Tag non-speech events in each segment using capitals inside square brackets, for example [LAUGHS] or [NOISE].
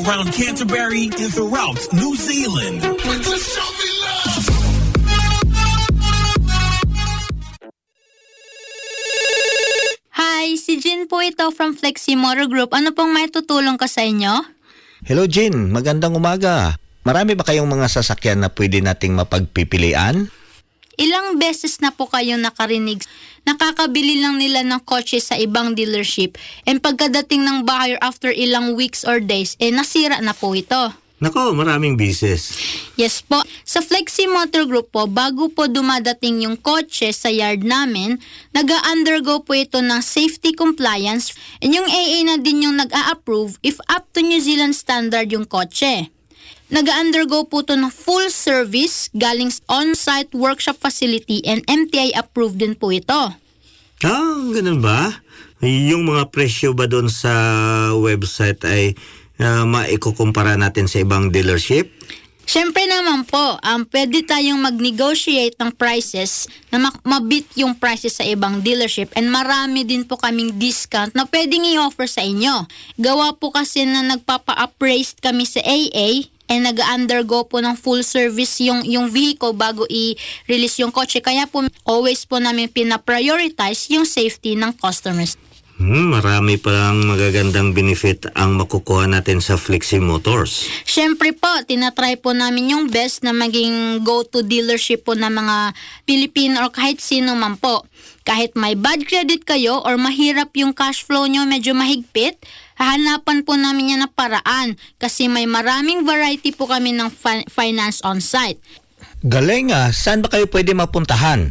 Around Canterbury and throughout New Zealand. Hi, si Jin po ito from Flexi Motor Group. Ano pong may tutulong ko sa inyo? Hello Jin, magandang umaga. Marami ba kayong mga sasakyan na pwede nating mapagpipilian? Ilang beses na po kayong nakarinig. Nakakabili lang nila ng kotse sa ibang dealership and pagkadating ng buyer after ilang weeks or days, eh nasira na po ito. Nako, maraming bises. Yes po. Sa Flexi Motor Group po, bago po dumadating yung kotse sa yard namin, nag-undergo po ito ng safety compliance and yung AA na din yung nag-a-approve if up to New Zealand standard yung kotse. Nag-undergo po ito ng full service galing on-site workshop facility and MTI approved din po ito. Ah, ganun ba? Yung mga presyo ba doon sa website ay uh, maikukumpara natin sa ibang dealership? Siyempre naman po, um, pwede tayong mag-negotiate ng prices na ma- mabit yung prices sa ibang dealership and marami din po kaming discount na pwedeng i-offer sa inyo. Gawa po kasi na nagpapa-appraised kami sa AA and nag-undergo po ng full service yung, yung vehicle bago i-release yung kotse. Kaya po always po namin pina-prioritize yung safety ng customers. Hmm, marami palang magagandang benefit ang makukuha natin sa Flexi Motors. Siyempre po, tinatry po namin yung best na maging go-to dealership po ng mga Pilipino or kahit sino man po. Kahit may bad credit kayo or mahirap yung cash flow nyo medyo mahigpit, hahanapan po namin yan na paraan kasi may maraming variety po kami ng fi- finance on site. Galing ah, saan ba kayo pwede mapuntahan?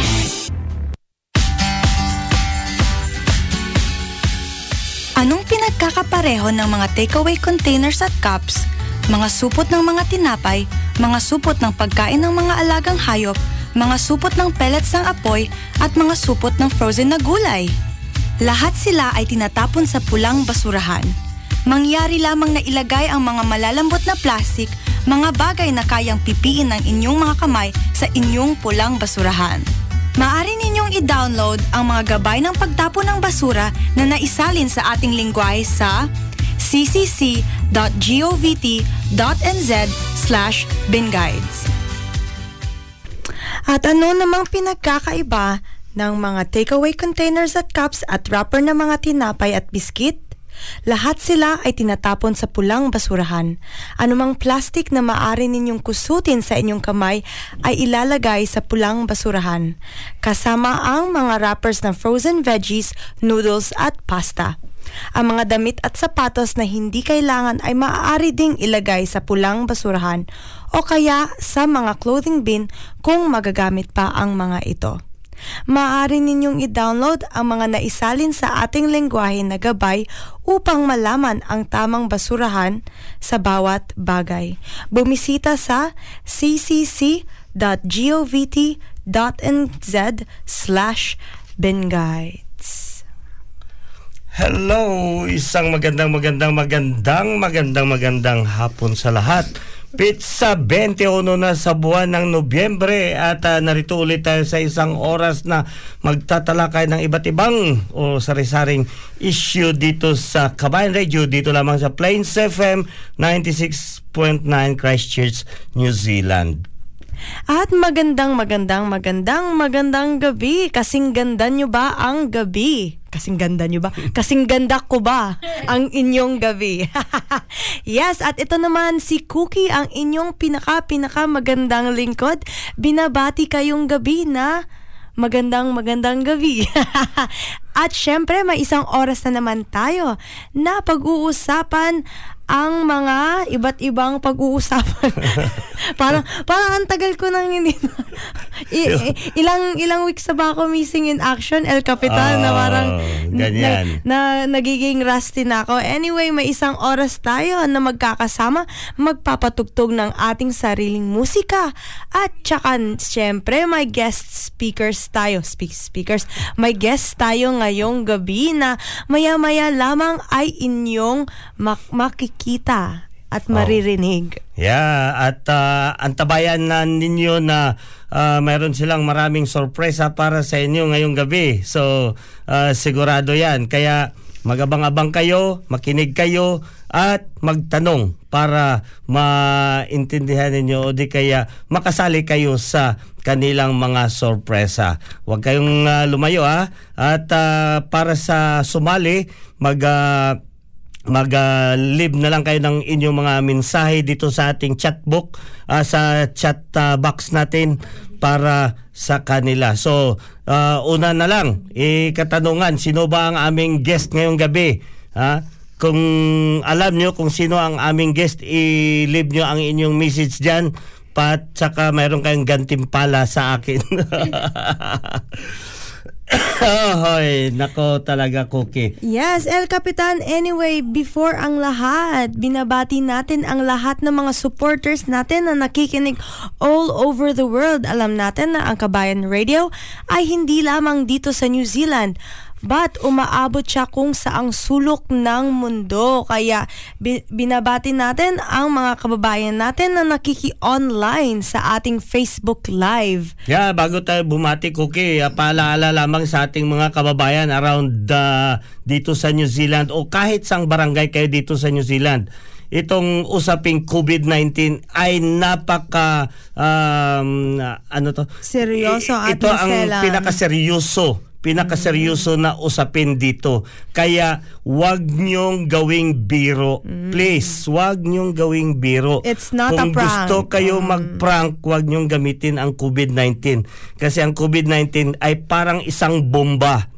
Anong pinagkakapareho ng mga takeaway containers at cups, mga supot ng mga tinapay, mga supot ng pagkain ng mga alagang hayop, mga supot ng pellets ng apoy, at mga supot ng frozen na gulay? Lahat sila ay tinatapon sa pulang basurahan. Mangyari lamang na ilagay ang mga malalambot na plastik, mga bagay na kayang pipiin ng inyong mga kamay sa inyong pulang basurahan. Maaari ninyong i-download ang mga gabay ng pagtapon ng basura na naisalin sa ating lingwahe sa ccc.govt.nz slash binguides. At ano namang pinagkakaiba ng mga takeaway containers at cups at wrapper ng mga tinapay at biskit? Lahat sila ay tinatapon sa pulang basurahan. Anumang plastic na maaari ninyong kusutin sa inyong kamay ay ilalagay sa pulang basurahan. Kasama ang mga wrappers ng frozen veggies, noodles at pasta. Ang mga damit at sapatos na hindi kailangan ay maaari ding ilagay sa pulang basurahan o kaya sa mga clothing bin kung magagamit pa ang mga ito. Maaari ninyong i-download ang mga naisalin sa ating lengguwahe na gabay upang malaman ang tamang basurahan sa bawat bagay. Bumisita sa ccc.govt.nz slash binguides. Hello, isang magandang magandang magandang magandang magandang hapon sa lahat. Pizza 21 na sa buwan ng Nobyembre at uh, narito ulit tayo sa isang oras na magtatalakay ng iba't ibang o sari-saring issue dito sa Kabayan Radio dito lamang sa Plains FM 96.9 Christchurch, New Zealand. At magandang magandang magandang magandang gabi. Kasing ganda nyo ba ang gabi? Kasing ganda nyo ba? Kasing ganda ko ba ang inyong gabi? [LAUGHS] yes, at ito naman si Cookie, ang inyong pinaka-pinaka magandang lingkod. Binabati kayong gabi na magandang magandang gabi. [LAUGHS] At syempre, may isang oras na naman tayo na pag-uusapan ang mga iba't ibang pag-uusapan. [LAUGHS] parang parang ang tagal ko nang hindi [LAUGHS] I, ilang ilang weeks na ba ako missing in action El Capitan uh, na ah, parang ganyan. Na, na nagiging rusty na ako. Anyway, may isang oras tayo na magkakasama, magpapatugtog ng ating sariling musika at tsaka syempre may guest speakers tayo. Speak speakers. May guest tayo ngayong gabi na maya-maya lamang ay inyong mak- makikita makikita at oh. maririnig. Oh. Yeah, at uh, antabayan na ninyo na uh, mayroon silang maraming sorpresa para sa inyo ngayong gabi. So, uh, sigurado yan. Kaya magabang-abang kayo, makinig kayo, at magtanong para maintindihan ninyo o di kaya makasali kayo sa kanilang mga sorpresa. Huwag kayong uh, lumayo ha. At uh, para sa sumali, mag... Uh, mag-leave uh, na lang kayo ng inyong mga mensahe dito sa ating chat book uh, sa chat uh, box natin para sa kanila. So, uh, una na lang, eh, katanungan, sino ba ang aming guest ngayong gabi? Ha? Kung alam nyo kung sino ang aming guest, i-leave nyo ang inyong message dyan pat saka mayroon kayong gantimpala sa akin. [LAUGHS] Hoy, nako talaga cookie. Yes, El Capitan. Anyway, before ang lahat, binabati natin ang lahat ng mga supporters natin na nakikinig all over the world. Alam natin na ang Kabayan Radio ay hindi lamang dito sa New Zealand But umaabot siya kung saang sulok ng mundo. Kaya binabati natin ang mga kababayan natin na nakiki-online sa ating Facebook Live. Yeah, bago tayo bumati, Cookie, paalaala lamang sa ating mga kababayan around uh, dito sa New Zealand o kahit sang barangay kayo dito sa New Zealand itong usaping COVID-19 ay napaka um, ano to seryoso at ito ang pinakaseryoso pinakaseryoso na usapin dito. Kaya wag niyong gawing biro. Mm. Please, wag niyong gawing biro. It's not Kung a prank. gusto kayo mm. mag-prank, wag niyong gamitin ang COVID-19. Kasi ang COVID-19 ay parang isang bomba.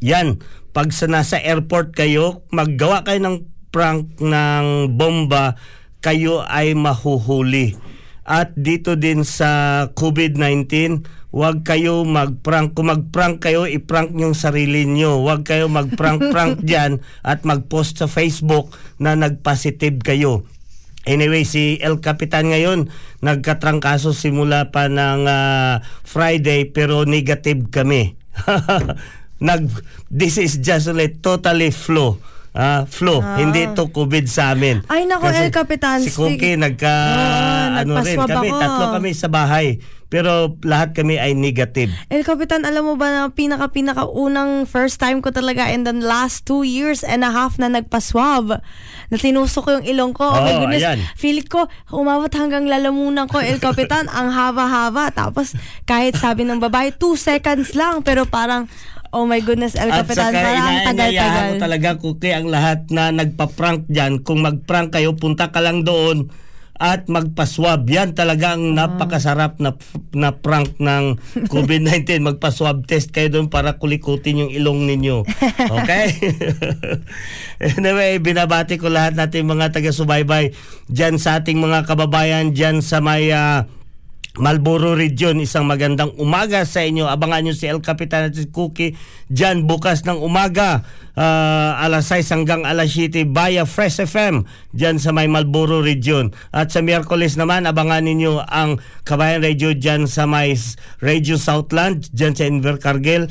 Yan, pag sa nasa airport kayo, maggawa kayo ng prank ng bomba, kayo ay mahuhuli. At dito din sa COVID-19, huwag kayo mag-prank. Kung mag-prank kayo, i-prank yung sarili nyo. Huwag kayo mag-prank-prank [LAUGHS] dyan at mag-post sa Facebook na nag-positive kayo. Anyway, si El Capitan ngayon, nagkatrangkaso simula pa ng uh, Friday pero negative kami. [LAUGHS] Nag, this is just like totally flu uh, flu. Ah. Hindi to COVID sa amin. Ay nako El Capitan. Si Cookie nagka oh, ano rin kami, ako. tatlo kami sa bahay. Pero lahat kami ay negative. El Capitan, alam mo ba na pinaka-pinaka unang first time ko talaga in the last two years and a half na nagpa-swab. Na tinusok ko yung ilong ko. Oh, oh my goodness. Ayan. Feel ko, umabot hanggang lalamunan ko, El Capitan, [LAUGHS] ang haba-haba. Tapos kahit sabi ng babae, two seconds lang. Pero parang Oh my goodness, El Capitan, parang tagal-tagal. ko talaga kuki ang lahat na nagpa-prank dyan. Kung mag-prank kayo, punta ka lang doon at magpa-swab. Yan talaga ang ah. napakasarap na, na prank ng [LAUGHS] COVID-19. Magpa-swab test kayo doon para kulikutin yung ilong ninyo. Okay? [LAUGHS] anyway, binabati ko lahat natin mga taga-subaybay dyan sa ating mga kababayan dyan sa may uh, Malboro Region, isang magandang umaga sa inyo. Abangan nyo si El Capitan at si Cookie dyan bukas ng umaga, uh, alas 6 hanggang alas 7 via Fresh FM dyan sa may Malboro Region. At sa Miyerkules naman, abangan ninyo ang Kabayan Radio dyan sa may Radio Southland, dyan sa Invercargill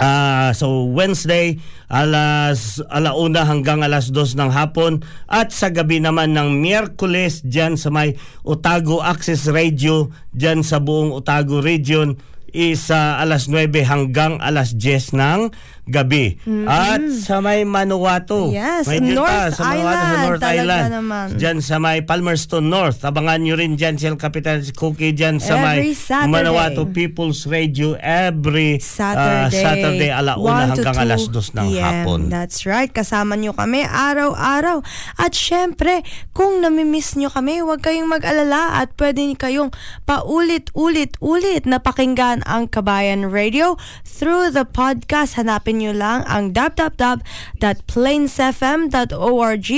Ah, so Wednesday alas alauna hanggang alas dos ng hapon. At sa gabi naman ng Miyerkules diyan sa may Otago Access Radio diyan sa buong Otago region is ah, alas 9 hanggang alas 10 ng gabi. At sa may Manuato. Yes, may dyan pa, North sa Manuato, sa Island, North talaga Island. naman. Diyan sa may Palmerston North. Abangan nyo rin dyan si El Capitan Cookie dyan sa may Every Saturday. Manawato People's Radio every Saturday. Saturday alauna 1 to hanggang 2 alas 2 ng PM. hapon. That's right. Kasama nyo kami araw-araw. At syempre, kung namimiss nyo kami, huwag kayong mag-alala at pwede kayong paulit-ulit-ulit na pakinggan ang Kabayan Radio through the podcast. Hanapin nyo lang ang www.plainsfm.org.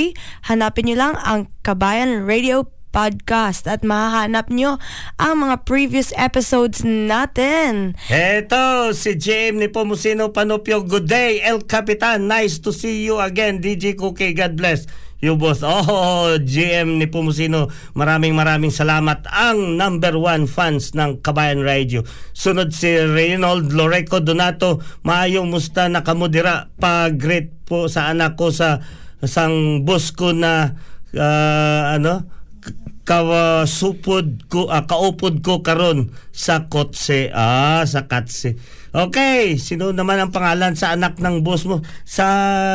Hanapin nyo lang ang Kabayan Radio podcast at mahahanap nyo ang mga previous episodes natin. Eto, si JM ni Pomusino Panopio. Good day, El Capitan. Nice to see you again, DJ Cookie. God bless you both. Oh, GM ni Pomusino, maraming maraming salamat. Ang number one fans ng Kabayan Radio. Sunod si Reynold Loreco Donato. Maayong musta nakamudira. Pa-great po sa anak ko sa sang boss ko na ah, ano kawasupod ko ah, kaupod ko karon sa kotse. Ah sa katse okay sino naman ang pangalan sa anak ng boss mo? Sa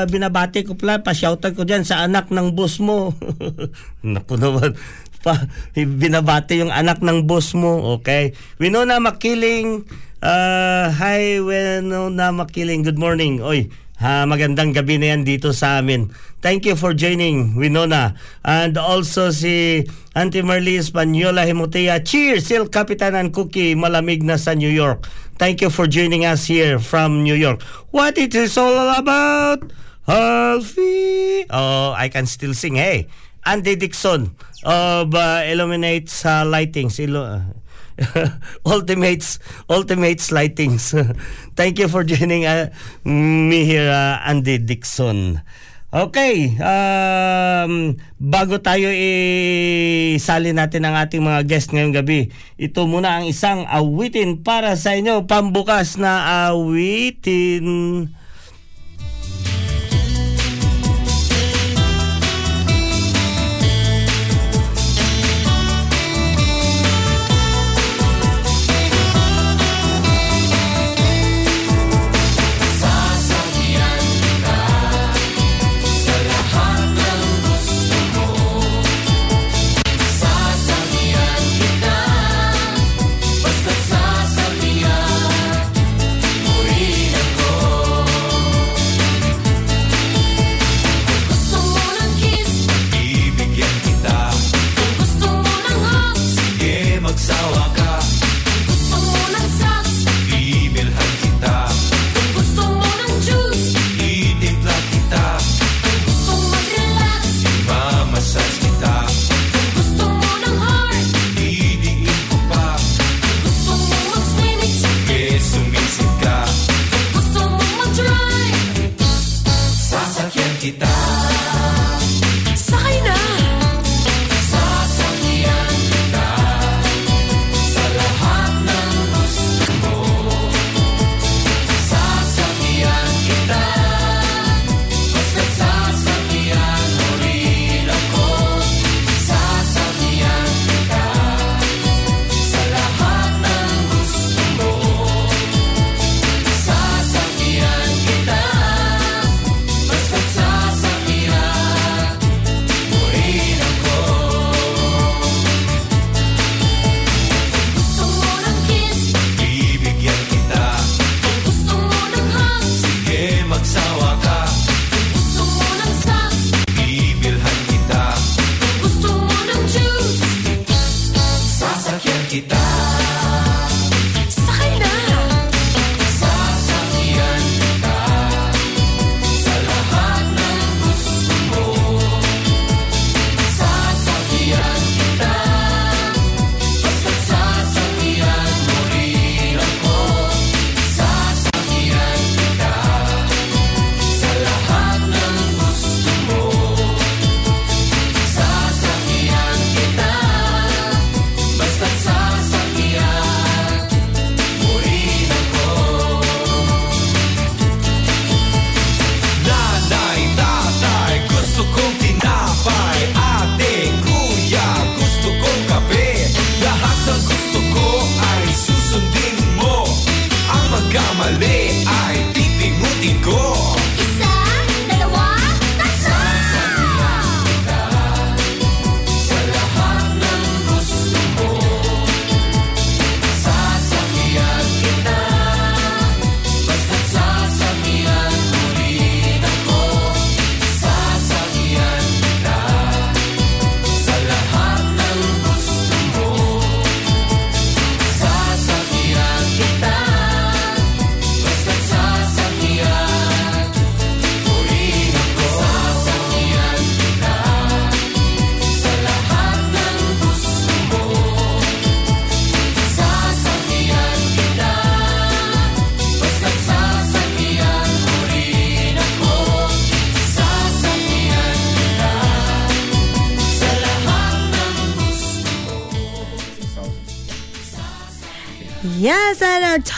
binabati ko pala pa shoutout ko diyan sa anak ng boss mo. [LAUGHS] Naku naman pa binabati yung anak ng boss mo. Okay. Winona Makiling uh, hi Winona Makiling. Good morning. Oy Ha, magandang gabi na yan dito sa amin. Thank you for joining, Winona. And also si Auntie Marley Espanyola Himutea. Cheers, El Capitan and Cookie, malamig na sa New York. Thank you for joining us here from New York. What it is all about? Alfie. Oh, I can still sing. Hey, Andy Dixon of uh, Illuminates uh, Lightings. Ilo- [LAUGHS] Ultimates Ultimates Lightings. [LAUGHS] Thank you for joining uh, me here uh, Andy Dixon. Okay, um, bago tayo isali natin ang ating mga guest ngayong gabi, ito muna ang isang awitin para sa inyo, pambukas na awitin.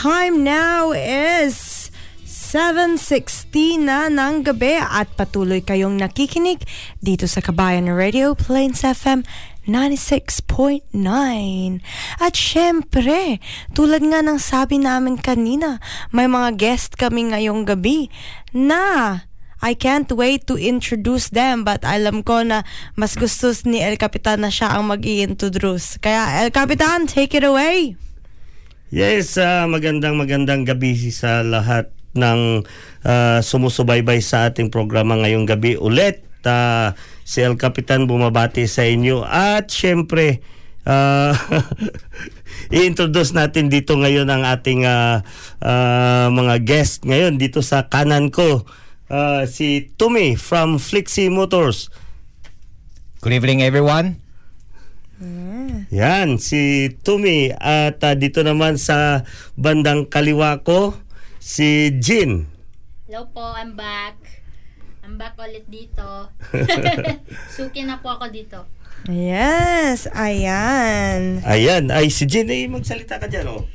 Time now is 7.16 na ng gabi at patuloy kayong nakikinig dito sa Kabayan Radio Plains FM 96.9. At syempre, tulad nga ng sabi namin kanina, may mga guest kami ngayong gabi na I can't wait to introduce them but alam ko na mas gusto ni El Capitan na siya ang mag introduce Kaya El Capitan, take it away! Yes, ah, magandang magandang gabi sa lahat ng ah, sumusubaybay sa ating programa ngayong gabi ulit. Ah, si El Capitan bumabati sa inyo at syempre ah, [LAUGHS] i-introduce natin dito ngayon ang ating ah, ah, mga guest ngayon dito sa kanan ko. Ah, si Tumi from Flixie Motors. Good evening, everyone. Yan, si Tumi. At ah, dito naman sa bandang kaliwa ko, si Jin. Hello po, I'm back. I'm back ulit dito. [LAUGHS] Suki na po ako dito. Yes, ayan. Ayan, ay si Jin, ay magsalita ka dyan, oh.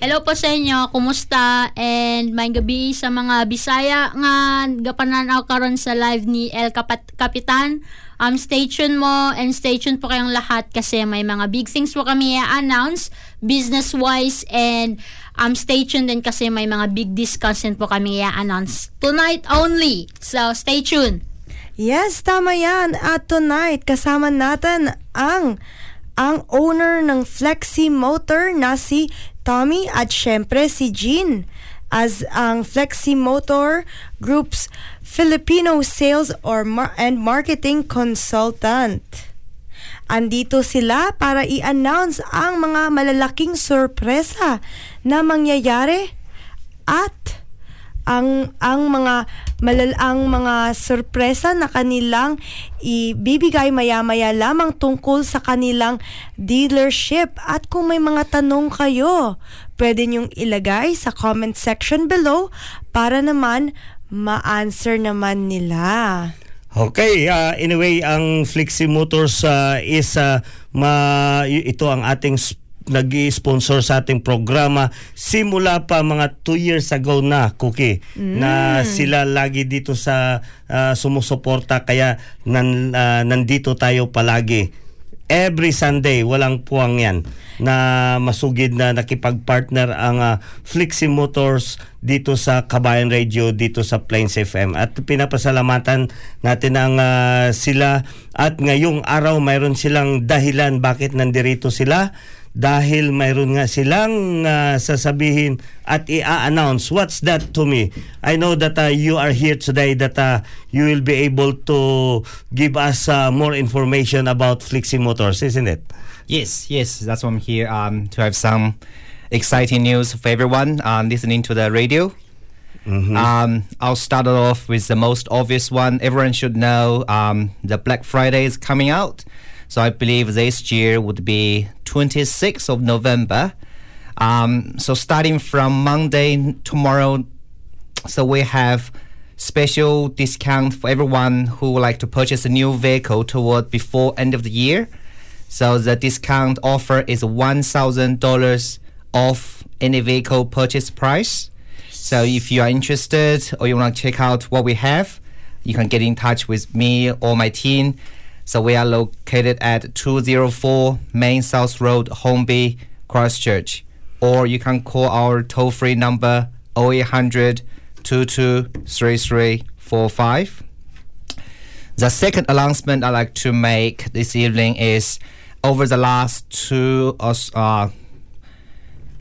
Hello po sa inyo, kumusta? And may gabi sa mga Bisaya nga gapananaw karon sa live ni El Kapat- Kapitan. Um, stay tuned mo and stay tuned po kayong lahat kasi may mga big things po kami i-announce business-wise and um, stay tuned din kasi may mga big discounts din po kami i-announce tonight only. So, stay tuned. Yes, tama yan. At tonight, kasama natin ang ang owner ng Flexi Motor na si Tommy at syempre si Jean as ang Flexi Motor Group's Filipino Sales or Mar- and Marketing Consultant. Andito sila para i-announce ang mga malalaking sorpresa na mangyayari at ang ang mga malal ang mga sorpresa na kanilang ibibigay maya-maya lamang tungkol sa kanilang dealership at kung may mga tanong kayo pwede niyong ilagay sa comment section below para naman ma-answer naman nila. Okay, uh, anyway, ang Flixie Motors uh, is uh, ma ito ang ating sp- nag-sponsor sa ating programa simula pa mga 2 years ago na, Cookie, na sila lagi dito sa uh, sumusuporta kaya nan, uh, nandito tayo palagi. Every Sunday, walang puwang yan na masugid na nakipag-partner ang uh, Flixie Motors dito sa Kabayan Radio, dito sa Plains FM. At pinapasalamatan natin ang ah, sila at ngayong araw mayroon silang dahilan bakit nandirito sila dahil mayroon nga silang ah, sasabihin at i-announce. What's that to me? I know that ah, you are here today that ah, you will be able to give us ah, more information about flexi Motors, isn't it? Yes, yes, that's why I'm here um, to have some exciting news for everyone um, listening to the radio. Um, I'll start it off with the most obvious one. Everyone should know um, the Black Friday is coming out. So I believe this year would be 26th of November. Um, so starting from Monday tomorrow, so we have special discount for everyone who would like to purchase a new vehicle toward before end of the year. So the discount offer is one thousand dollars off any vehicle purchase price. So if you are interested or you want to check out what we have, you can get in touch with me or my team. So we are located at 204 Main South Road, Homeby, Christchurch. Or you can call our toll-free number 0800 223345. The second announcement I'd like to make this evening is over the last two, or uh,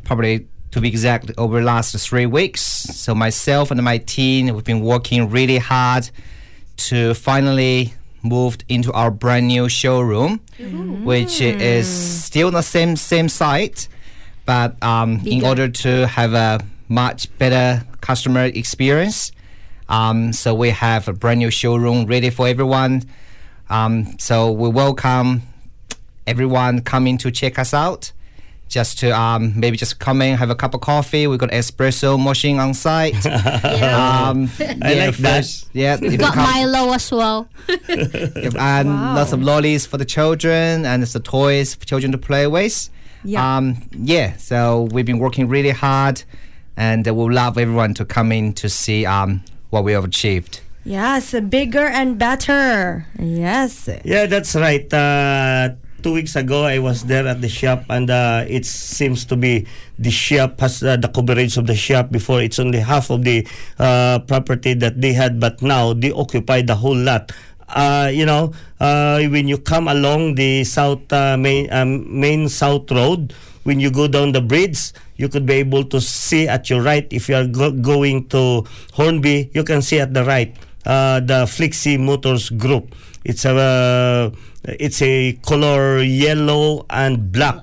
probably to be exact, over the last three weeks. So myself and my team, we've been working really hard to finally moved into our brand new showroom, which is still the same same site, but um, in order to have a much better customer experience, um, so we have a brand new showroom ready for everyone. Um, so we welcome everyone coming to check us out. Just to um, maybe just come in, have a cup of coffee. We got espresso machine on site. [LAUGHS] um, [LAUGHS] I yeah, like that. Yeah, [LAUGHS] if you Got come- Milo as well. and lots of lollies for the children and it's the toys for children to play with. Yeah. Um, yeah. So we've been working really hard, and uh, we'll love everyone to come in to see um, what we have achieved. Yes, bigger and better. Yes. Yeah, that's right. Uh, two weeks ago, I was there at the shop, and uh, it seems to be the shop has uh, the coverage of the shop. Before, it's only half of the uh, property that they had, but now they occupy the whole lot. Uh, you know, uh, when you come along the south uh, main um, main south road, when you go down the bridge, you could be able to see at your right. If you are go- going to Hornby, you can see at the right uh, the Flixie Motors Group. It's a uh, it's a color yellow and black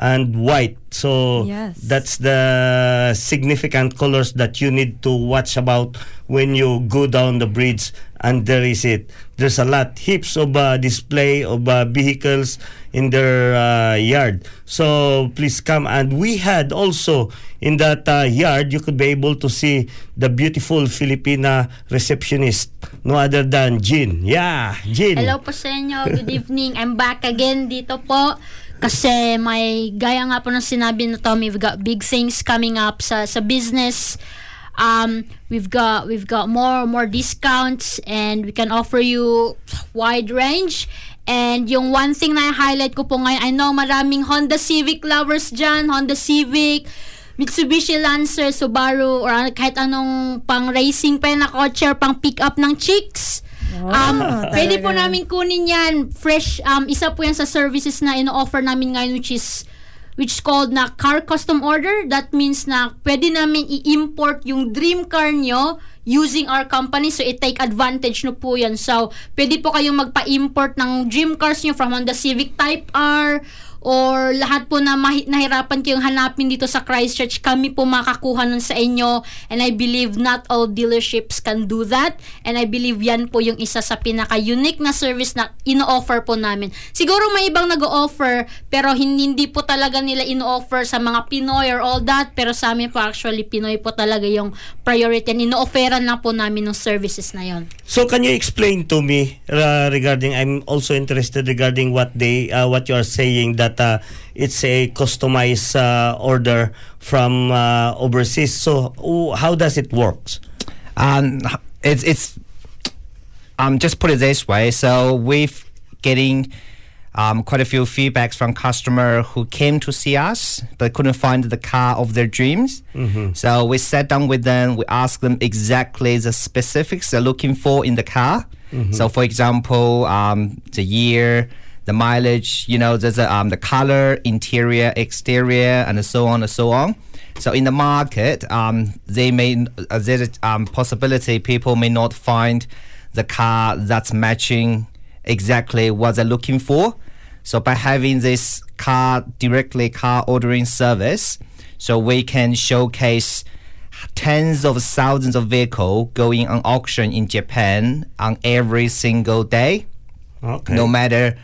and white. So Yes. that's the significant colors that you need to watch about when you go down the bridge. And there is it. There's a lot, heaps of uh, display of uh, vehicles in their uh, yard. So please come. And we had also in that uh, yard, you could be able to see the beautiful Filipina receptionist, no other than Jean. Yeah, Jean. Hello po sa inyo. Good evening. I'm back again dito po. Kasi may, gaya nga po ng sinabi na Tommy, we've got big things coming up sa, sa business. Um, we've got we've got more more discounts and we can offer you wide range. And yung one thing na highlight ko po ngayon, I know maraming Honda Civic lovers dyan, Honda Civic, Mitsubishi Lancer, Subaru, or ano- kahit anong pang racing pa na kotse or pang pick up ng chicks. Um, pwede po talaga. namin kunin yan. Fresh, um, isa po yan sa services na ino-offer namin ngayon which is which is called na car custom order. That means na pwede namin i-import yung dream car nyo using our company. So, i-take advantage no po yan. So, pwede po kayong magpa-import ng dream cars nyo from Honda Civic Type R or lahat po na mahi- nahirapan kayong hanapin dito sa Christchurch, kami po makakuha nun sa inyo. And I believe not all dealerships can do that. And I believe yan po yung isa sa pinaka-unique na service na ino-offer po namin. Siguro may ibang nag-offer pero hin- hindi po talaga nila ino-offer sa mga Pinoy or all that. Pero sa amin po actually Pinoy po talaga yung priority. And ino-offeran lang po namin ng services na yon. So can you explain to me uh, regarding I'm also interested regarding what they uh, what you are saying that uh, it's a customized uh, order from uh, overseas. So how does it work? Um, it's it's um just put it this way. So we've getting um, quite a few feedbacks from customer who came to see us but couldn't find the car of their dreams. So we sat down with them. We asked them exactly the specifics they're looking for in the car. So for example, um, the year. The mileage, you know, there's a, um, the color, interior, exterior, and so on and so on. So in the market, um, they may uh, there's a um, possibility people may not find the car that's matching exactly what they're looking for. So by having this car directly car ordering service, so we can showcase tens of thousands of vehicles going on auction in Japan on every single day Okay. no matter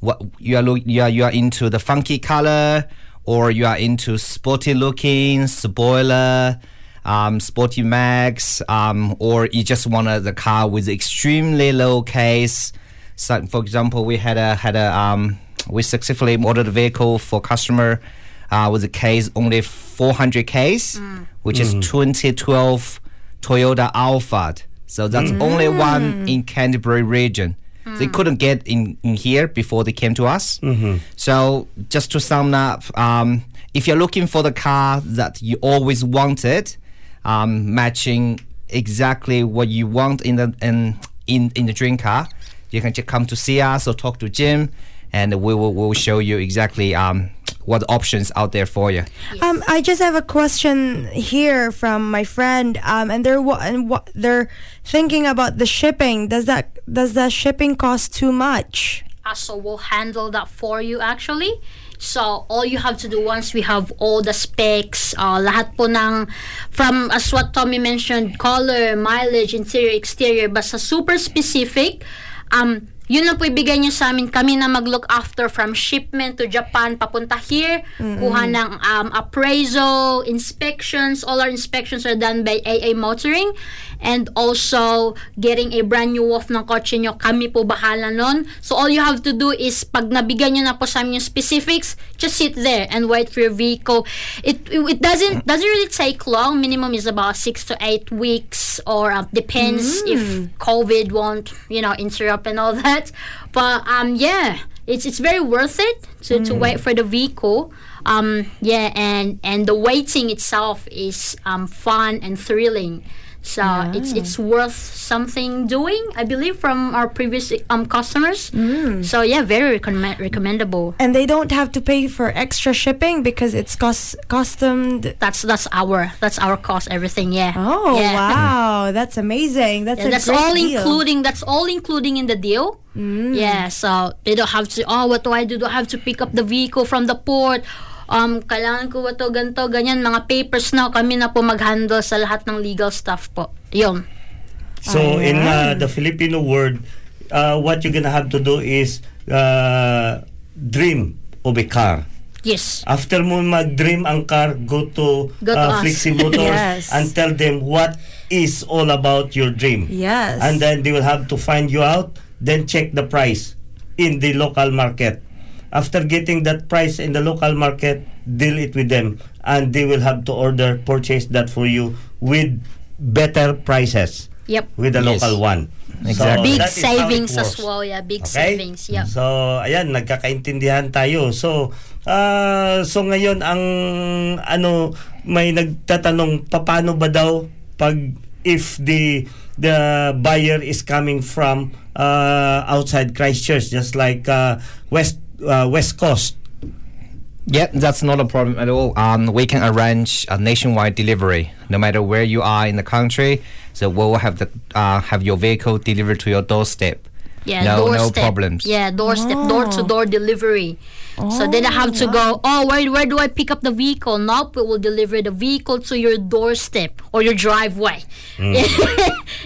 what you are look you are, you are into the funky color or you are into sporty looking spoiler um, sporty max um, or you just want a, the car with extremely low case. So for example we had a had a um, we successfully ordered a vehicle for customer uh, with a case only 400 case which is 2012 Toyota Alphard. So that's only one in Canterbury region they couldn't get in, in here before they came to us. So, just to sum up, um, if you're looking for the car that you always wanted, um, matching exactly what you want in the in, in in the dream car, you can just come to see us or talk to Jim, and we will we'll show you exactly um, what options out there for you. Um, I just have a question here from my friend. Um, and they're and what they're thinking about the shipping. Does that does the shipping cost too much? Uh, so we'll handle that for you actually. So all you have to do once we have all the specs, uh, lahat po ng from as what Tommy mentioned, color, mileage, interior, exterior, basta super specific. Um, yun lang po ibigay nyo sa amin. Kami na mag-look after from shipment to Japan, papunta here, kuha ng um, appraisal, inspections. All our inspections are done by AA Motoring. And also, getting a brand new wolf ng kotse nyo, kami po bahala nun. So, all you have to do is, pag nabigyan nyo na po sa amin yung specifics, just sit there and wait for your vehicle. It, it doesn't doesn't really take long. Minimum is about six to eight weeks or uh, depends if COVID won't, you know, interrupt and all that. But um, yeah, it's it's very worth it to, to wait for the vehicle. Um, yeah, and and the waiting itself is um, fun and thrilling. So it's it's worth something doing, I believe, from our previous um customers. So yeah, very recommend recommendable. And they don't have to pay for extra shipping because it's cost customed. That's that's our that's our cost. Everything, yeah. Oh yeah. wow, [LAUGHS] that's amazing. That's Yeah, that's all deal. including that's all including in the deal. Yeah, so they don't have to oh what do I do? Do I have to pick up the vehicle from the port? Um, kailangan ko ba to, ganito, ganyan, mga papers na kami na po mag-handle sa lahat ng legal stuff po. Yun. So in uh, the Filipino word, uh, what you're gonna have to do is uh, dream of a car. Yes. After mo mag-dream ang car, go to, Go to uh, us. Flexi Motors [LAUGHS] Yes. and tell them what is all about your dream. Yes. And then they will have to find you out, then check the price in the local market. After getting that price in the local market, deal it with them and they will have to order, purchase that for you with better prices Yep. with the Yes. local one. Exactly. Big how it savings as well. Yeah, big Okay? savings. Yep. So, ayan, nagkakaintindihan tayo. So, ah, so ngayon ang ano may nagtatanong paano ba daw pag if the the buyer is coming from uh, outside Christchurch just like uh, West uh, West Coast. Yeah, that's not a problem at all. Um, we can arrange a nationwide delivery, no matter where you are in the country. So we'll have the uh, have your vehicle delivered to your doorstep. Yeah, no, no doorstep. problems. Yeah, doorstep, door to door delivery. so they don't have to go. Oh, where where do I pick up the vehicle? Nope, we will deliver the vehicle to your doorstep or your driveway. [LAUGHS]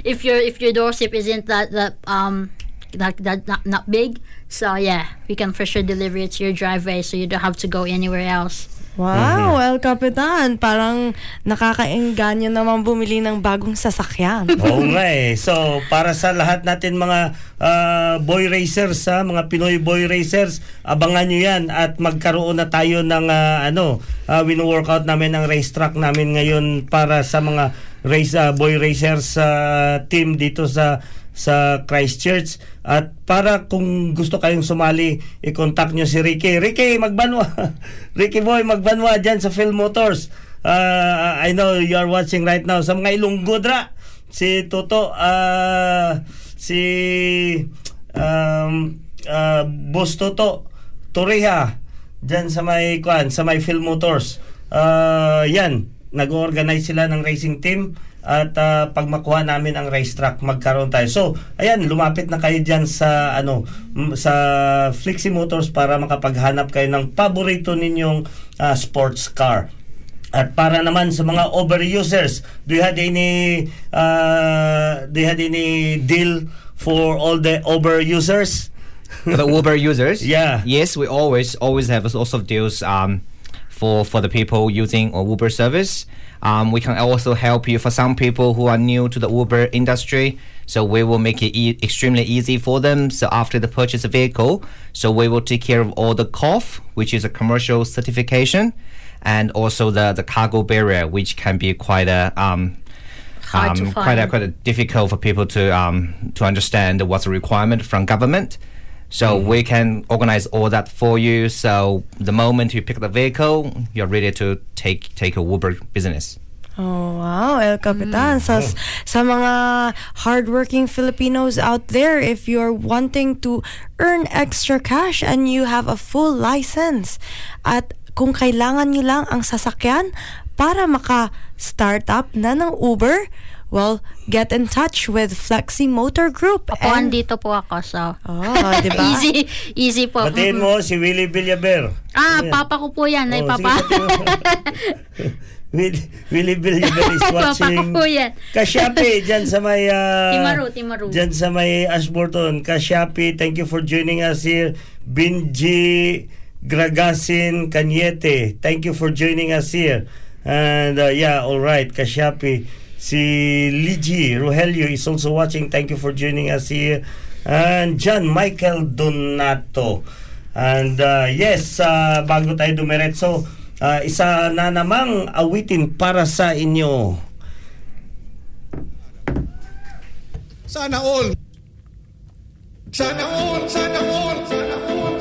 if your if your doorstep isn't that that um that that not, not big, so yeah, we can for sure deliver it to your driveway, so you don't have to go anywhere else. Wow, well, Kapitan, parang nakakaengganyo naman bumili ng bagong sasakyan. Oo nga eh. So, para sa lahat natin mga ah, boy racers, ha, mga Pinoy boy racers, abangan nyo yan at magkaroon na tayo ng ah, ano, uh, wino-workout namin ng racetrack namin ngayon para sa mga race ah, boy racers sa team dito sa sa Christchurch at para kung gusto kayong sumali i-contact nyo si Ricky. Ricky magbanwa. [LAUGHS] Ricky boy magbanwa dyan sa Phil Motors. Ah, I know you are watching right now. Sa mga Ilonggo dra si Toto ah, si um, ah, Boss Toto Torreja dyan sa may kwan sa may Phil Motors. Ah, yan nag-organize sila ng racing team at ah, pag makuha namin ang racetrack magkaroon tayo. So, ayan, lumapit na kayo diyan sa ano sa Flexi Motors para makapaghanap kayo ng paborito ninyong ah, sports car. At para naman sa mga overusers, do you have any uh, do you have any deal for all the overusers? For the Uber users, [LAUGHS] Yeah. yes, we always always have lots of deals um, for for the people using a Uber service. Um, we can also help you for some people who are new to the Uber industry. So we will make it e- extremely easy for them. So after the purchase a vehicle, so we will take care of all the COF, which is a commercial certification, and also the the cargo barrier, which can be quite a um, um, quite a, quite a difficult for people to um, to understand what's a requirement from government. So mm-hmm. we can organize all that for you. So the moment you pick the vehicle, you're ready to take take a Uber business. Oh, wow, El Capitan. Mm. Sa, sa mga hardworking Filipinos out there, if you're wanting to earn extra cash and you have a full license, at kung kailangan nyo lang ang sasakyan para maka-start up na ng Uber, well, get in touch with Flexi Motor Group. Opo, andito po ako, so. Oh, di ba? [LAUGHS] easy, easy po. Batiin mo si Willie Villaber. Ah, Ayan. papa ko po yan, ay Oh, papa. sige, batiin [LAUGHS] mo. Willie, Villanueva is watching. [LAUGHS] Papa ko yan. Kasyapi, dyan sa may... ah, Timaru, Timaru. Dyan sa may Ashburton. Kasyapi, thank you for joining us here. Binji Gragasin Canyete, thank you for joining us here. And uh, yeah, all right, Kasyapi. Si Ligi Rogelio is also watching. Thank you for joining us here. And John Michael Donato. And uh, yes, uh, bago tayo dumiretso, uh, isa na namang awitin para sa inyo. Sana all, sana all, sana all, sana all,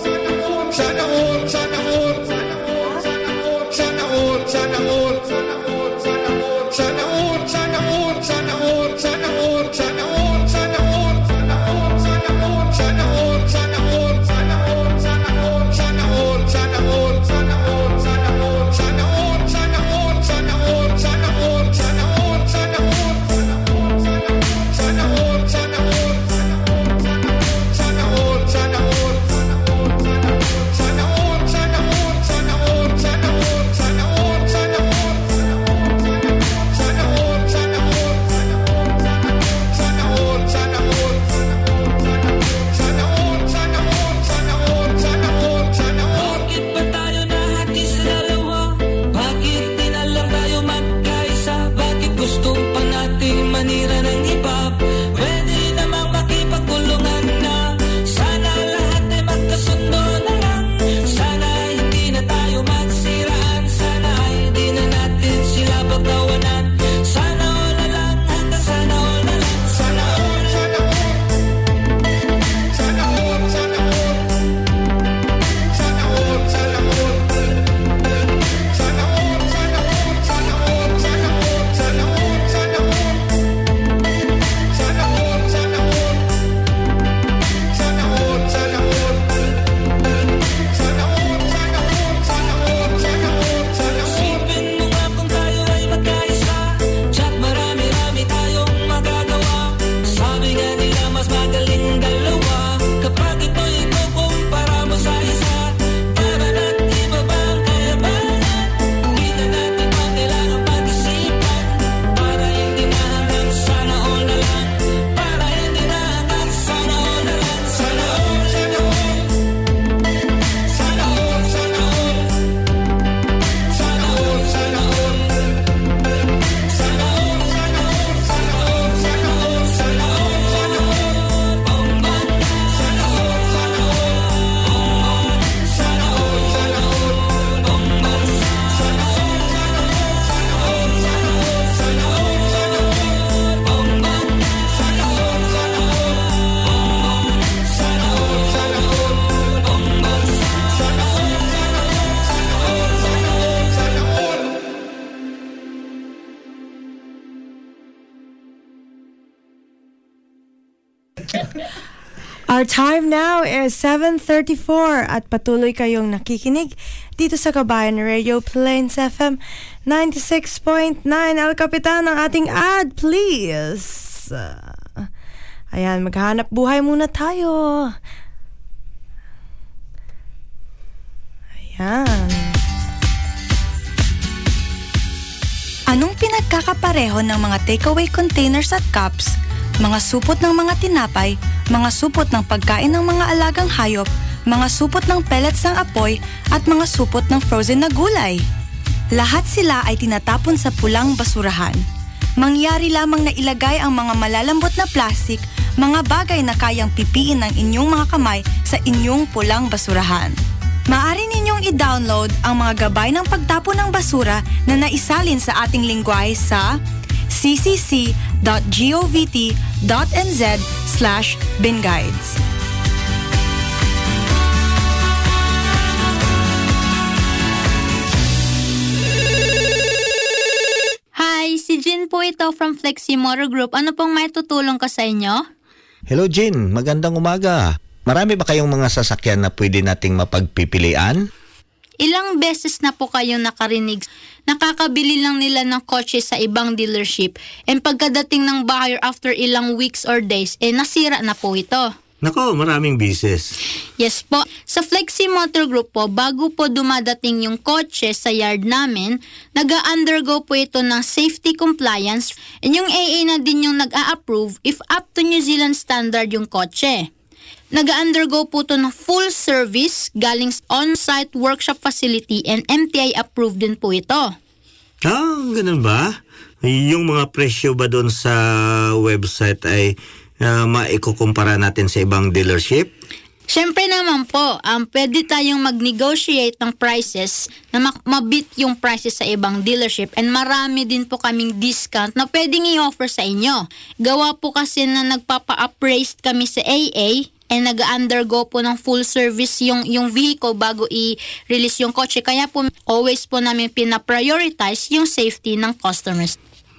Our time now is 7.34 at patuloy kayong nakikinig dito sa Kabayan Radio Plains FM 96.9. El Capitan, ang ating ad, please. Ayan, maghanap buhay muna tayo. Ayan. Anong pinagkakapareho ng mga takeaway containers at cups, mga supot ng mga tinapay, mga supot ng pagkain ng mga alagang hayop, mga supot ng pellets ng apoy, at mga supot ng frozen na gulay? Lahat sila ay tinatapon sa pulang basurahan. Mangyari lamang na ilagay ang mga malalambot na plastik, mga bagay na kayang pipiin ng inyong mga kamay sa inyong pulang basurahan. Maaari ninyong i-download ang mga gabay ng pagtapon ng basura na naisalin sa ating lingwahe sa ccc.govt.nz slash binguides. Hi, si Jin po ito from Flexi Motor Group. Ano pong may tutulong ka sa inyo? Hello Jin, magandang umaga. Marami ba kayong mga sasakyan na pwede nating mapagpipilian? Ilang beses na po kayong nakarinig. Nakakabili lang nila ng kotse sa ibang dealership and pagkadating ng buyer after ilang weeks or days, eh nasira na po ito. Nako, maraming bises. Yes po. Sa Flexi Motor Group po, bago po dumadating yung kotse sa yard namin, nag-undergo po ito ng safety compliance and yung AA na din yung nag-a-approve if up to New Zealand standard yung kotse. Nag-undergo po ito ng full service galing on-site workshop facility and MTI approved din po ito. Ah, ganun ba? Yung mga presyo ba doon sa website ay uh, maikukumpara natin sa ibang dealership? Siyempre naman po, um, pwede tayong mag-negotiate ng prices na mak- mabit yung prices sa ibang dealership and marami din po kaming discount na pwedeng i-offer sa inyo. Gawa po kasi na nagpapa-appraised kami sa AA and nag-undergo po ng full service yung, yung vehicle bago i-release yung kotse. Kaya po always po namin pina-prioritize yung safety ng customers.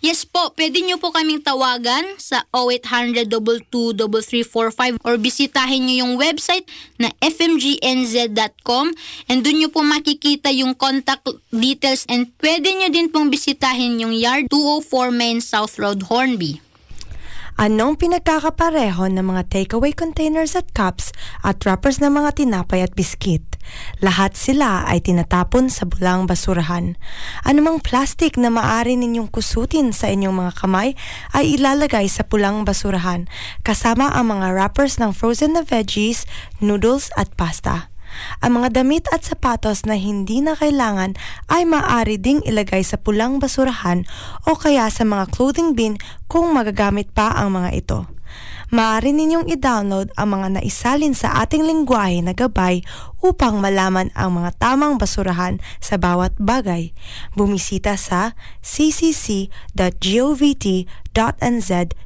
Yes po, pwede nyo po kaming tawagan sa 0800-223345 or bisitahin nyo yung website na fmgnz.com and dun nyo po makikita yung contact details and pwede nyo din pong bisitahin yung yard 204 Main South Road, Hornby. Anong pinagkakapareho ng mga takeaway containers at cups at wrappers ng mga tinapay at biskit? Lahat sila ay tinatapon sa bulang basurahan. Anumang plastic na maaari ninyong kusutin sa inyong mga kamay ay ilalagay sa pulang basurahan kasama ang mga wrappers ng frozen na veggies, noodles at pasta. Ang mga damit at sapatos na hindi na kailangan ay maaari ding ilagay sa pulang basurahan o kaya sa mga clothing bin kung magagamit pa ang mga ito. Maaari ninyong i-download ang mga naisalin sa ating lingwahe na gabay upang malaman ang mga tamang basurahan sa bawat bagay. Bumisita sa ccc.govt.nz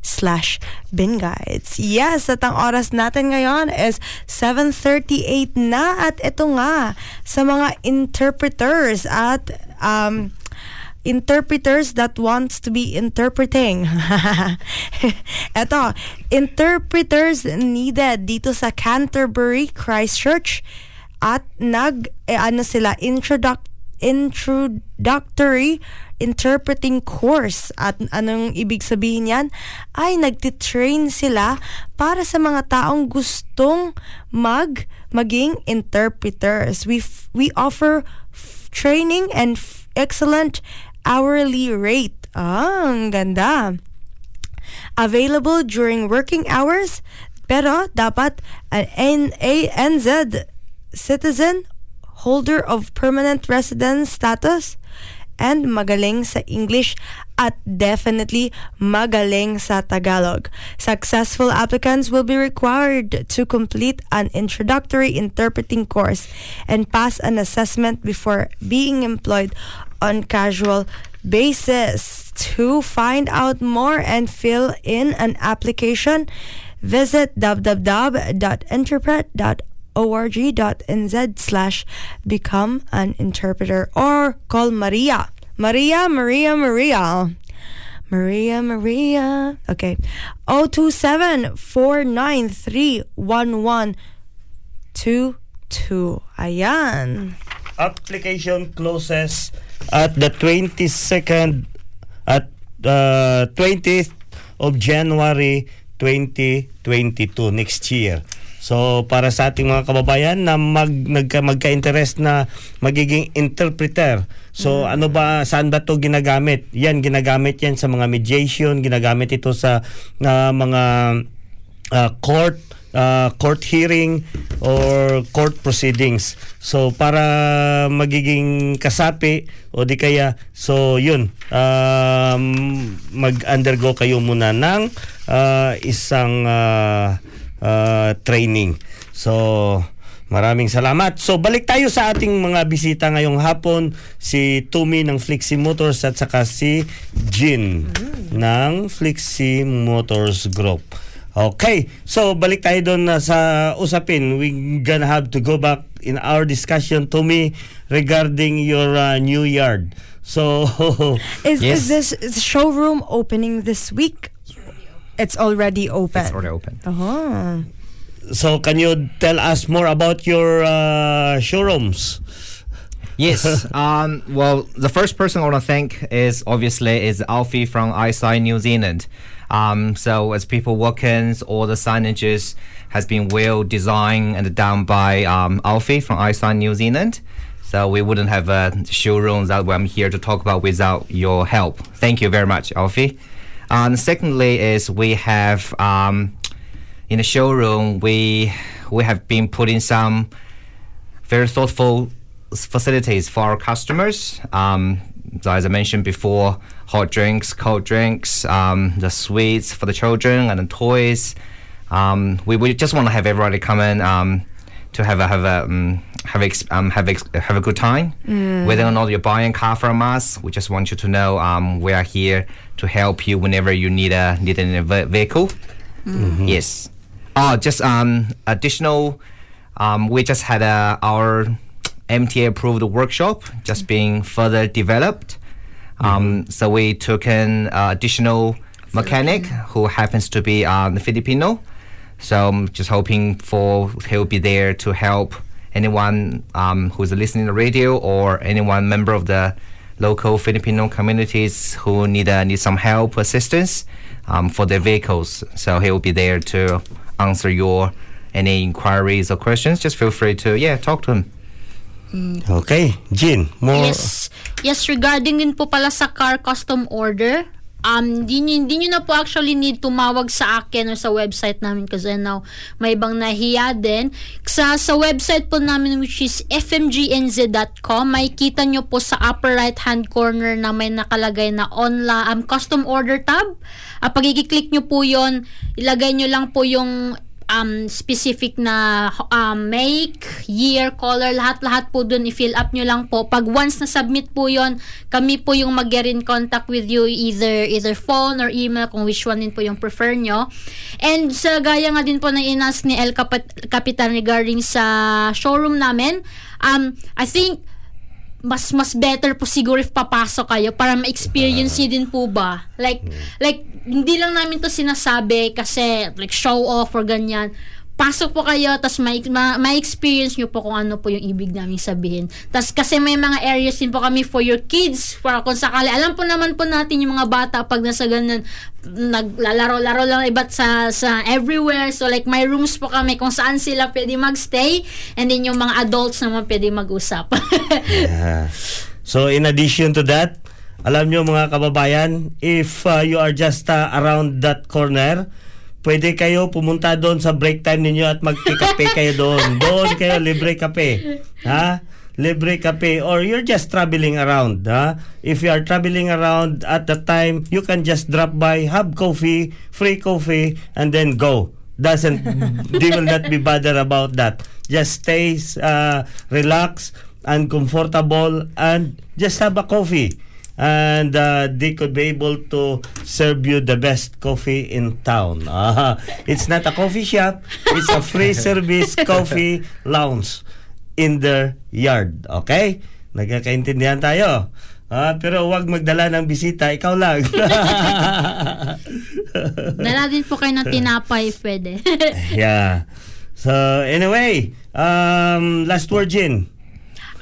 slash binguides. Yes, at ang oras natin ngayon is 7.38 na at ito nga sa mga interpreters at um, interpreters that wants to be interpreting. [LAUGHS] Eto, interpreters needed dito sa Canterbury Christchurch at nag eh, ano sila introduct introductory interpreting course. At anong ibig sabihin yan? Ay nagtitrain sila para sa mga taong gustong mag maging interpreters. We f- we offer f- training and f- excellent hourly rate. Ah, ang ganda. Available during working hours, pero dapat an NANZ citizen, holder of permanent residence status, and magaling sa English at definitely magaling sa Tagalog. Successful applicants will be required to complete an introductory interpreting course and pass an assessment before being employed on casual basis. To find out more and fill in an application, visit www.interpret.org.nz slash become an interpreter or call Maria. Maria, Maria, Maria. Maria, Maria. Okay. 027 493 1122. Ayan. Application closes at the 22nd at uh, 20th of January 2022 next year. So para sa ating mga kababayan na mag nagka, magka-interest na magiging interpreter. So ano ba saan ba 'to ginagamit? Yan ginagamit yan sa mga mediation, ginagamit ito sa uh, mga uh, court uh, court hearing or court proceedings. So para magiging kasapi o di kaya so yun um, mag-undergo kayo muna ng uh, isang uh, uh, training. So Maraming salamat. So balik tayo sa ating mga bisita ngayong hapon, si Tumi ng Flixie Motors at saka si Jin ng Flixie Motors Group. Okay, so balik tayo doon na sa usapin. We gonna have to go back in our discussion to me regarding your uh, new yard. So, [LAUGHS] Is, Yes. is this is showroom opening this week? It's already open. It's already open. Uh-huh. so can you tell us more about your uh, showrooms? Yes. [LAUGHS] um, well, the first person I want to thank is obviously is Alfie from Eyesight New Zealand. Um, so as people walk in, all the signages has been well designed and done by um, Alfie from Eyesight New Zealand. So we wouldn't have a showroom that I'm here to talk about without your help. Thank you very much, Alfie. And secondly is we have um, in the showroom we we have been putting some very thoughtful facilities for our customers. Um, so as I mentioned before, hot drinks, cold drinks, um, the sweets for the children, and the toys. Um, we, we just want to have everybody come in um, to have a have a um, have ex- um, have ex- have a good time. Whether or not you're buying a car from us, we just want you to know um, we are here to help you whenever you need a need a ve- vehicle. Yes. Oh, just um additional. Um, we just had uh, our MTA approved workshop just being further developed. Um, so we took an uh, additional mechanic who happens to be um, Filipino. So I'm just hoping for he'll be there to help anyone um, who's listening to the radio or anyone member of the local Filipino communities who need uh, need some help assistance um, for their vehicles. So he will be there to answer your any inquiries or questions. Just feel free to yeah talk to him. Okay, Jean, more. Yes. Yes, regarding din po pala sa car custom order, um, di nyo, na po actually need tumawag sa akin or sa website namin kasi now may ibang nahiya din. Sa, sa website po namin which is fmgnz.com, may kita nyo po sa upper right hand corner na may nakalagay na online um, custom order tab. Uh, pag i-click nyo po yon ilagay nyo lang po yung um, specific na um, make, year, color, lahat-lahat po dun i-fill up nyo lang po. Pag once na submit po yon kami po yung mag in contact with you either either phone or email kung which one din po yung prefer nyo. And sa gaya nga din po na inas ni El Capat- Capitan regarding sa showroom namin, um, I think mas mas better po siguro if papasok kayo para ma-experience niyo din po ba? Like like hindi lang namin to sinasabi kasi like show off or ganyan. Pasok po kayo tas ma- ma- ma-experience nyo po kung ano po yung ibig namin sabihin. Tas kasi may mga areas din po kami for your kids para kung sakali. Alam po naman po natin yung mga bata pag nasa ganun naglalaro-laro lang iba't sa sa everywhere. So like may rooms po kami kung saan sila pwede magstay and then yung mga adults naman pwede mag-usap [LAUGHS] Yeah. [LAUGHS] So in addition to that, alam nyo mga kababayan, if uh, you are just uh, around that corner, pwede kayo pumunta doon sa break time ninyo at magkikape kayo doon. [LAUGHS] Doon kayo, libre kape. Ha? Libre kape or you're just traveling around. Ha? If you are traveling around at the time, you can just drop by, have coffee, free coffee, and then go. Doesn't, [LAUGHS] they will not be bothered about that. Just stay, uh, relax, and comfortable, and just have a coffee and uh, they could be able to serve you the best coffee in town. Ah, [LAUGHS] it's not a coffee shop, it's a free [LAUGHS] service coffee lounge in their yard. Okay? Nagkakaintindihan tayo. Ah, pero huwag magdala ng bisita, ikaw lang. [LAUGHS] Dala din po kayo ng tinapay, pwede. yeah. So, anyway, um, last word, Jin.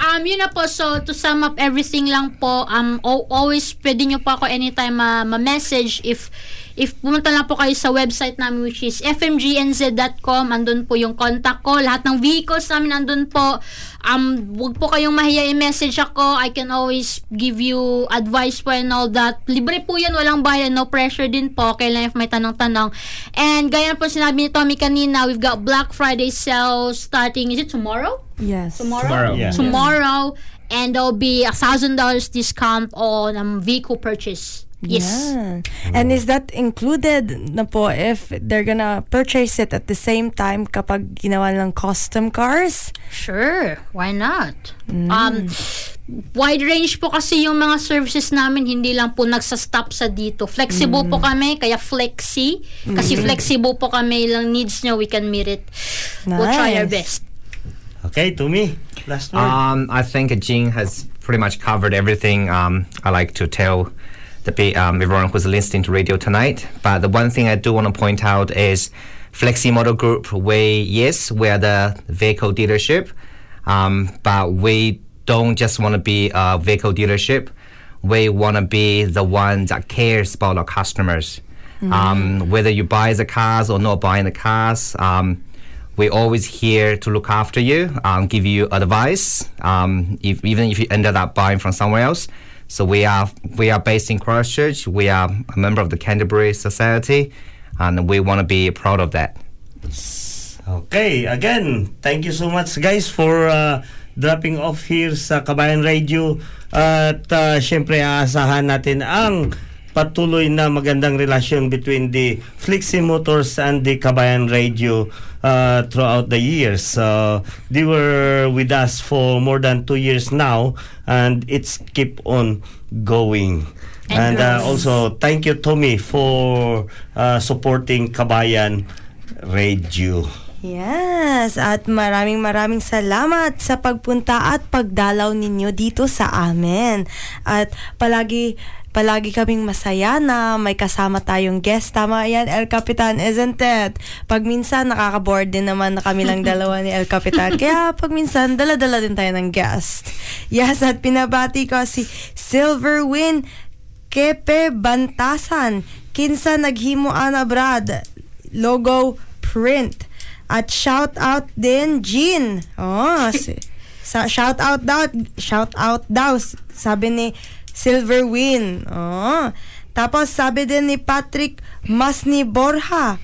Um, yun na po. So, to sum up everything lang po, um, al- always pwede nyo po ako anytime ma- ma-message if if pumunta lang po kayo sa website namin which is fmgnz.com andun po yung contact ko. Lahat ng vehicles namin andun po. Um wag po kayong mahiya i-message ako. I can always give you advice po and all that. Libre po yan walang bayad. No pressure din po. Kailan if may tanong-tanong. And gaya po sinabi ni Tommy kanina we've got Black Friday sale starting is it tomorrow? Yes. Tomorrow? Tomorrow. Yeah. Tomorrow. And there'll be a thousand dollars discount on um, vehicle purchase. Yes. Yeah. And is that included na po if they're gonna purchase it at the same time kapag ginawa ng custom cars? Sure. Why not? Um, wide range po kasi yung mga services namin, hindi lang po nagsastop sa dito. Flexible po kami, kaya flexi. Kasi flexible po kami, lang needs nyo, we can meet it. We'll try our Nice. best. Okay, to me. Last word. Um, I think Jing has pretty much covered everything um, I like to tell the um, everyone who's listening to radio tonight. But the one thing I do want to point out is Flexi Model Group. We yes, we are the vehicle dealership, um, but we don't just want to be a vehicle dealership. We want to be the one that cares about our customers. Um, whether you buy the cars or not buying the cars, um, we're always here to look after you, um, give you advice, um, if, even if you ended up buying from somewhere else. So we are we are based in Christchurch. We are a member of the Canterbury Society, and we want to be proud of that. Okay, again, thank you so much guys for uh, dropping off here sa Kabayan Radio at uh, syempre aasahan natin ang patuloy na magandang relasyon between the Flixie Motors and the Kabayan Radio uh, throughout the years. So they were with us for more than two years now and it's keep on going. And uh, also, thank you Tommy for uh, supporting Kabayan Radio. Yes, at maraming maraming salamat sa pagpunta at pagdalaw ninyo dito sa amin. At palagi palagi kaming masaya na may kasama tayong guest. Tama yan, El Capitan, isn't it? Pag minsan, nakaka-board din naman na kami lang [LAUGHS] dalawa ni El Capitan. Kaya pag minsan, dala-dala din tayo ng guest. Yes, at pinabati ko si Silver Win Kepe Bantasan. Kinsa naghimo ana Brad. Logo print. At shout out din Jean. Oh, si, sa shout out daw, shout out daw sabi ni Silver Win. Oh. Tapos sabi din ni Patrick Masni Borja.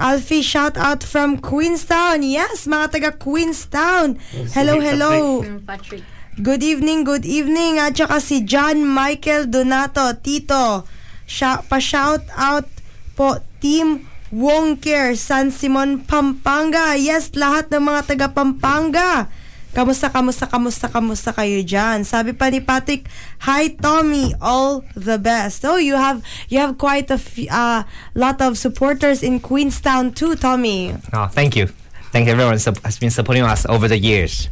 Alfie, shout out from Queenstown. Yes, mga taga Queenstown. Hello, hello. Patrick. Good evening, good evening. At saka si John Michael Donato, Tito. Sha- pa-shout out po, Team Wongker, San Simon, Pampanga. Yes, lahat ng mga taga Pampanga. Kamusta, kamusta, kamusta, kamusta kayo dyan? Sabi pa ni Patrick, Hi Tommy, all the best. Oh, you have you have quite a f- uh, lot of supporters in Queenstown too, Tommy. Oh, thank you, thank you everyone has been supporting us over the years.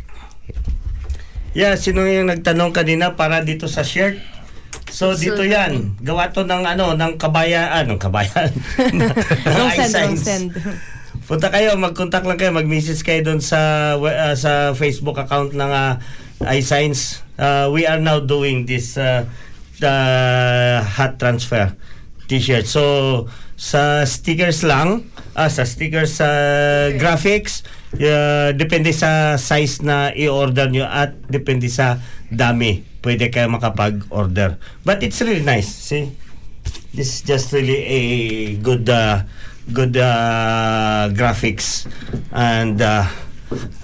Yeah, sino yung nagtanong kanina para dito sa shirt? So dito yan, gawa to ng ano, ng kabayan, ng kabayan. [LAUGHS] ng Wrong send, send. Punta kayo, mag-contact lang kayo, mag-message kayo doon sa uh, sa Facebook account ng uh, iSigns. Uh, we are now doing this uh, the hot transfer t-shirt. So sa stickers lang, ah, sa stickers sa graphics, uh, depende sa size na i-order nyo at depende sa dami. Pwede kayo makapag-order. But it's really nice. See? This is just really a good uh, good uh, graphics and uh,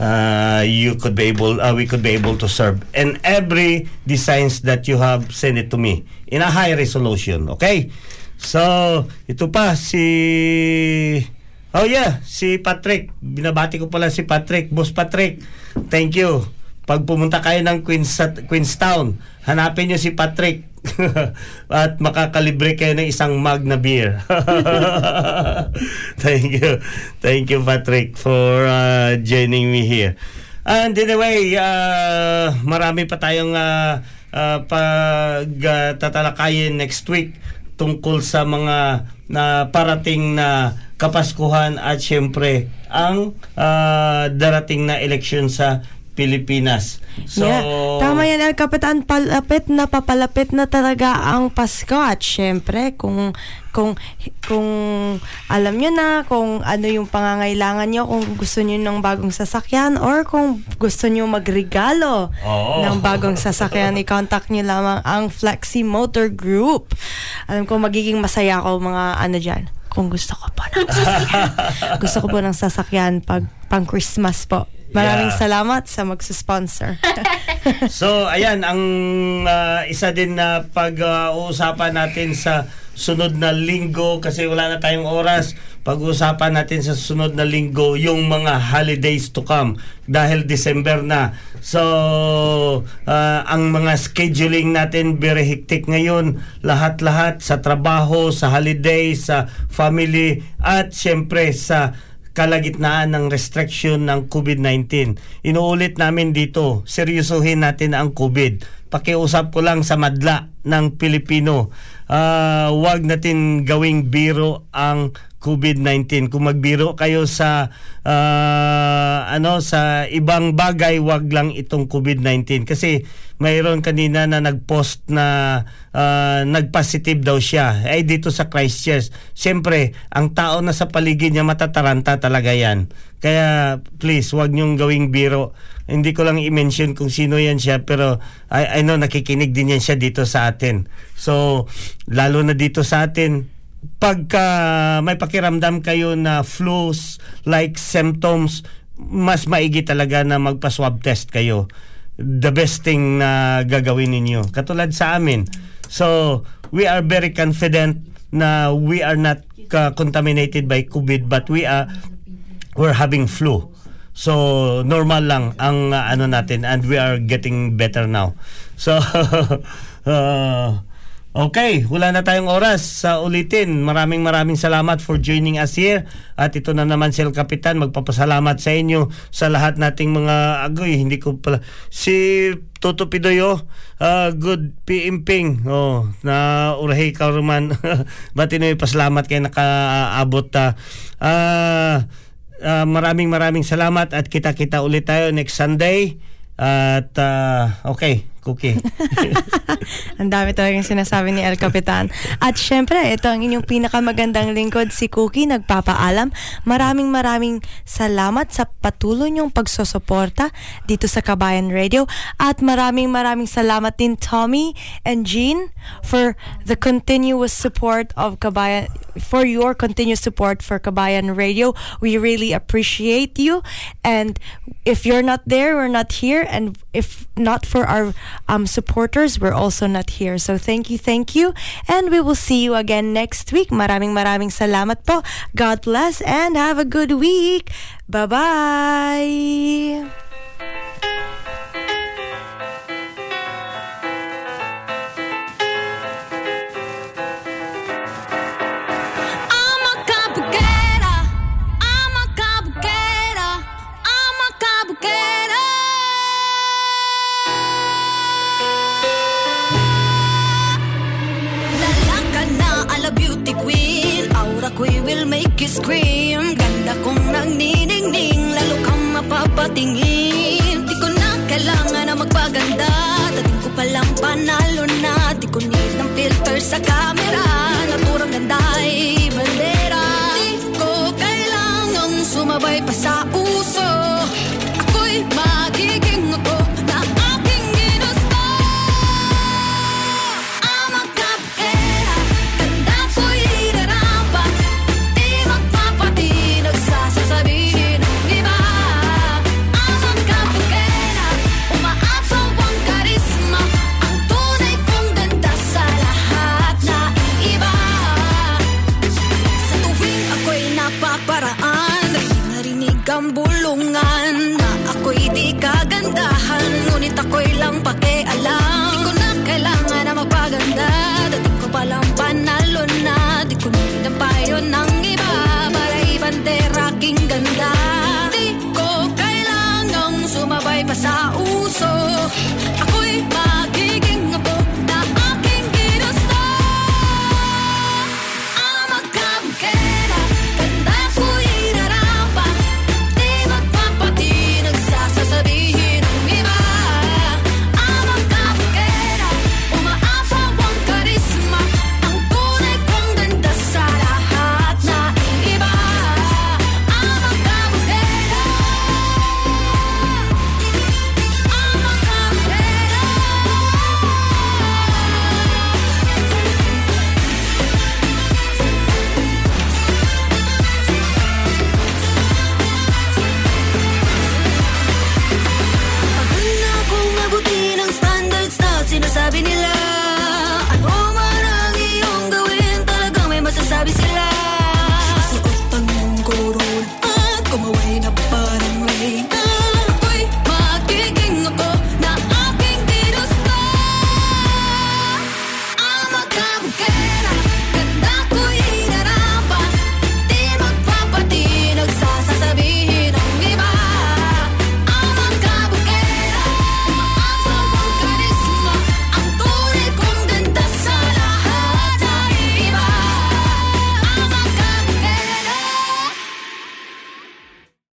uh, you could be able uh, we could be able to serve and every designs that you have send it to me in a high resolution okay so ito pa si oh yeah si Patrick binabati ko pala si Patrick boss Patrick thank you pag pumunta kayo ng Queens, Queenstown hanapin nyo si Patrick [LAUGHS] at makakalibre kayo ng isang mug na beer. [LAUGHS] Thank you. Thank you, Patrick, for uh, joining me here. And anyway, uh, marami pa tayong uh, uh, pag uh, next week tungkol sa mga na parating na kapaskuhan at syempre ang uh, darating na eleksyon sa Pilipinas. So, yeah. Tama yan, El Capitan. Palapit na papalapit na talaga ang Pasko. At syempre, kung, kung, kung alam nyo na kung ano yung pangangailangan nyo, kung gusto nyo ng bagong sasakyan or kung gusto nyo magregalo Oo. ng bagong sasakyan, i-contact nyo lamang ang Flexi Motor Group. Alam ko, magiging masaya ako mga ano dyan. Kung gusto ko po ng sasakyan. [LAUGHS] gusto ko po ng sasakyan pag pang Christmas po. Maraming Yeah. salamat sa magsusponsor. [LAUGHS] So, ayan, ang ah, isa din na pag-uusapan natin sa sunod na linggo kasi wala na tayong oras. pag-uusapan natin sa sunod na linggo yung mga holidays to come dahil December na. So, ah, ang mga scheduling natin very hectic ngayon. Lahat-lahat sa trabaho, sa holidays, sa family, at syempre sa kalagitnaan ng restriction ng COVID-19. Inuulit namin dito, seryosohin natin ang COVID. Pakiusap ko lang sa madla ng Pilipino. Ah, wag natin gawing biro ang COVID-19. Kung magbiro kayo sa ah, ano sa ibang bagay, wag lang itong COVID-19 kasi mayroon kanina na nag-post na ah, nag-positive daw siya ay dito sa Christchurch. Siyempre, ang tao na sa paligid niya matataranta talaga yan. Kaya please, wag niyong gawing biro. Hindi ko lang i-mention kung sino yan siya pero I, I know nakikinig din yan siya dito sa atin. So, lalo na dito sa atin, pagka may pakiramdam kayo na flus like symptoms mas maigi talaga na magpa-swab test kayo. The best thing na gagawin ninyo. Katulad sa amin. So we are very confident na we are not uh, contaminated by COVID but we are we're having flu. So normal lang ang uh, ano natin and we are getting better now. So [LAUGHS] uh, Okay, wala na tayong oras sa ulitin. Maraming maraming salamat for joining us here. At ito na naman si El Capitan, magpapasalamat sa inyo sa lahat nating mga agoy. Hindi ko pala... Si Toto Pidoyo, uh, good piimping. Oh, na urahay ka ruman. [LAUGHS] Batinoy, pasalamat kayo nakaabot. Uh, uh, uh, maraming maraming salamat at kita-kita ulit tayo next Sunday. At uh, okay, Cookie. [LAUGHS] Ang dami talagang sinasabi ni El Capitan. At syempre, ito ang inyong pinakamagandang lingkod, si Cookie, nagpapaalam. Maraming maraming salamat sa patuloy niyong pagsusuporta dito sa Kabayan Radio. At maraming maraming salamat din Tommy and Jean for the continuous support of Kabayan, for your continuous support for Kabayan Radio. We really appreciate you. And if you're not there, we're not here. And if not for our um, supporters, we're also not here. So thank you, thank you. And we will see you again next week. Maraming maraming salamat po. God bless and have a good week. Bye-bye. Will make you scream Ganda kong nagniningning Lalo kang mapapatingin. Di ko na kailangan na magpaganda Dating ko palang panalo na. Di ko need ng filter sa camera Naturang ganda ay bandera. Di ko kailangan sumabay pa sa ng bulungan Na ako'y di kagandahan Ngunit ako'y lang pakialam. Di ko na kailangan na mapaganda Dati ko palang panalo na. Di ko pinampayo ng iba Para ibang teraking ganda. Di ko kailangang sumabay pa sa uso.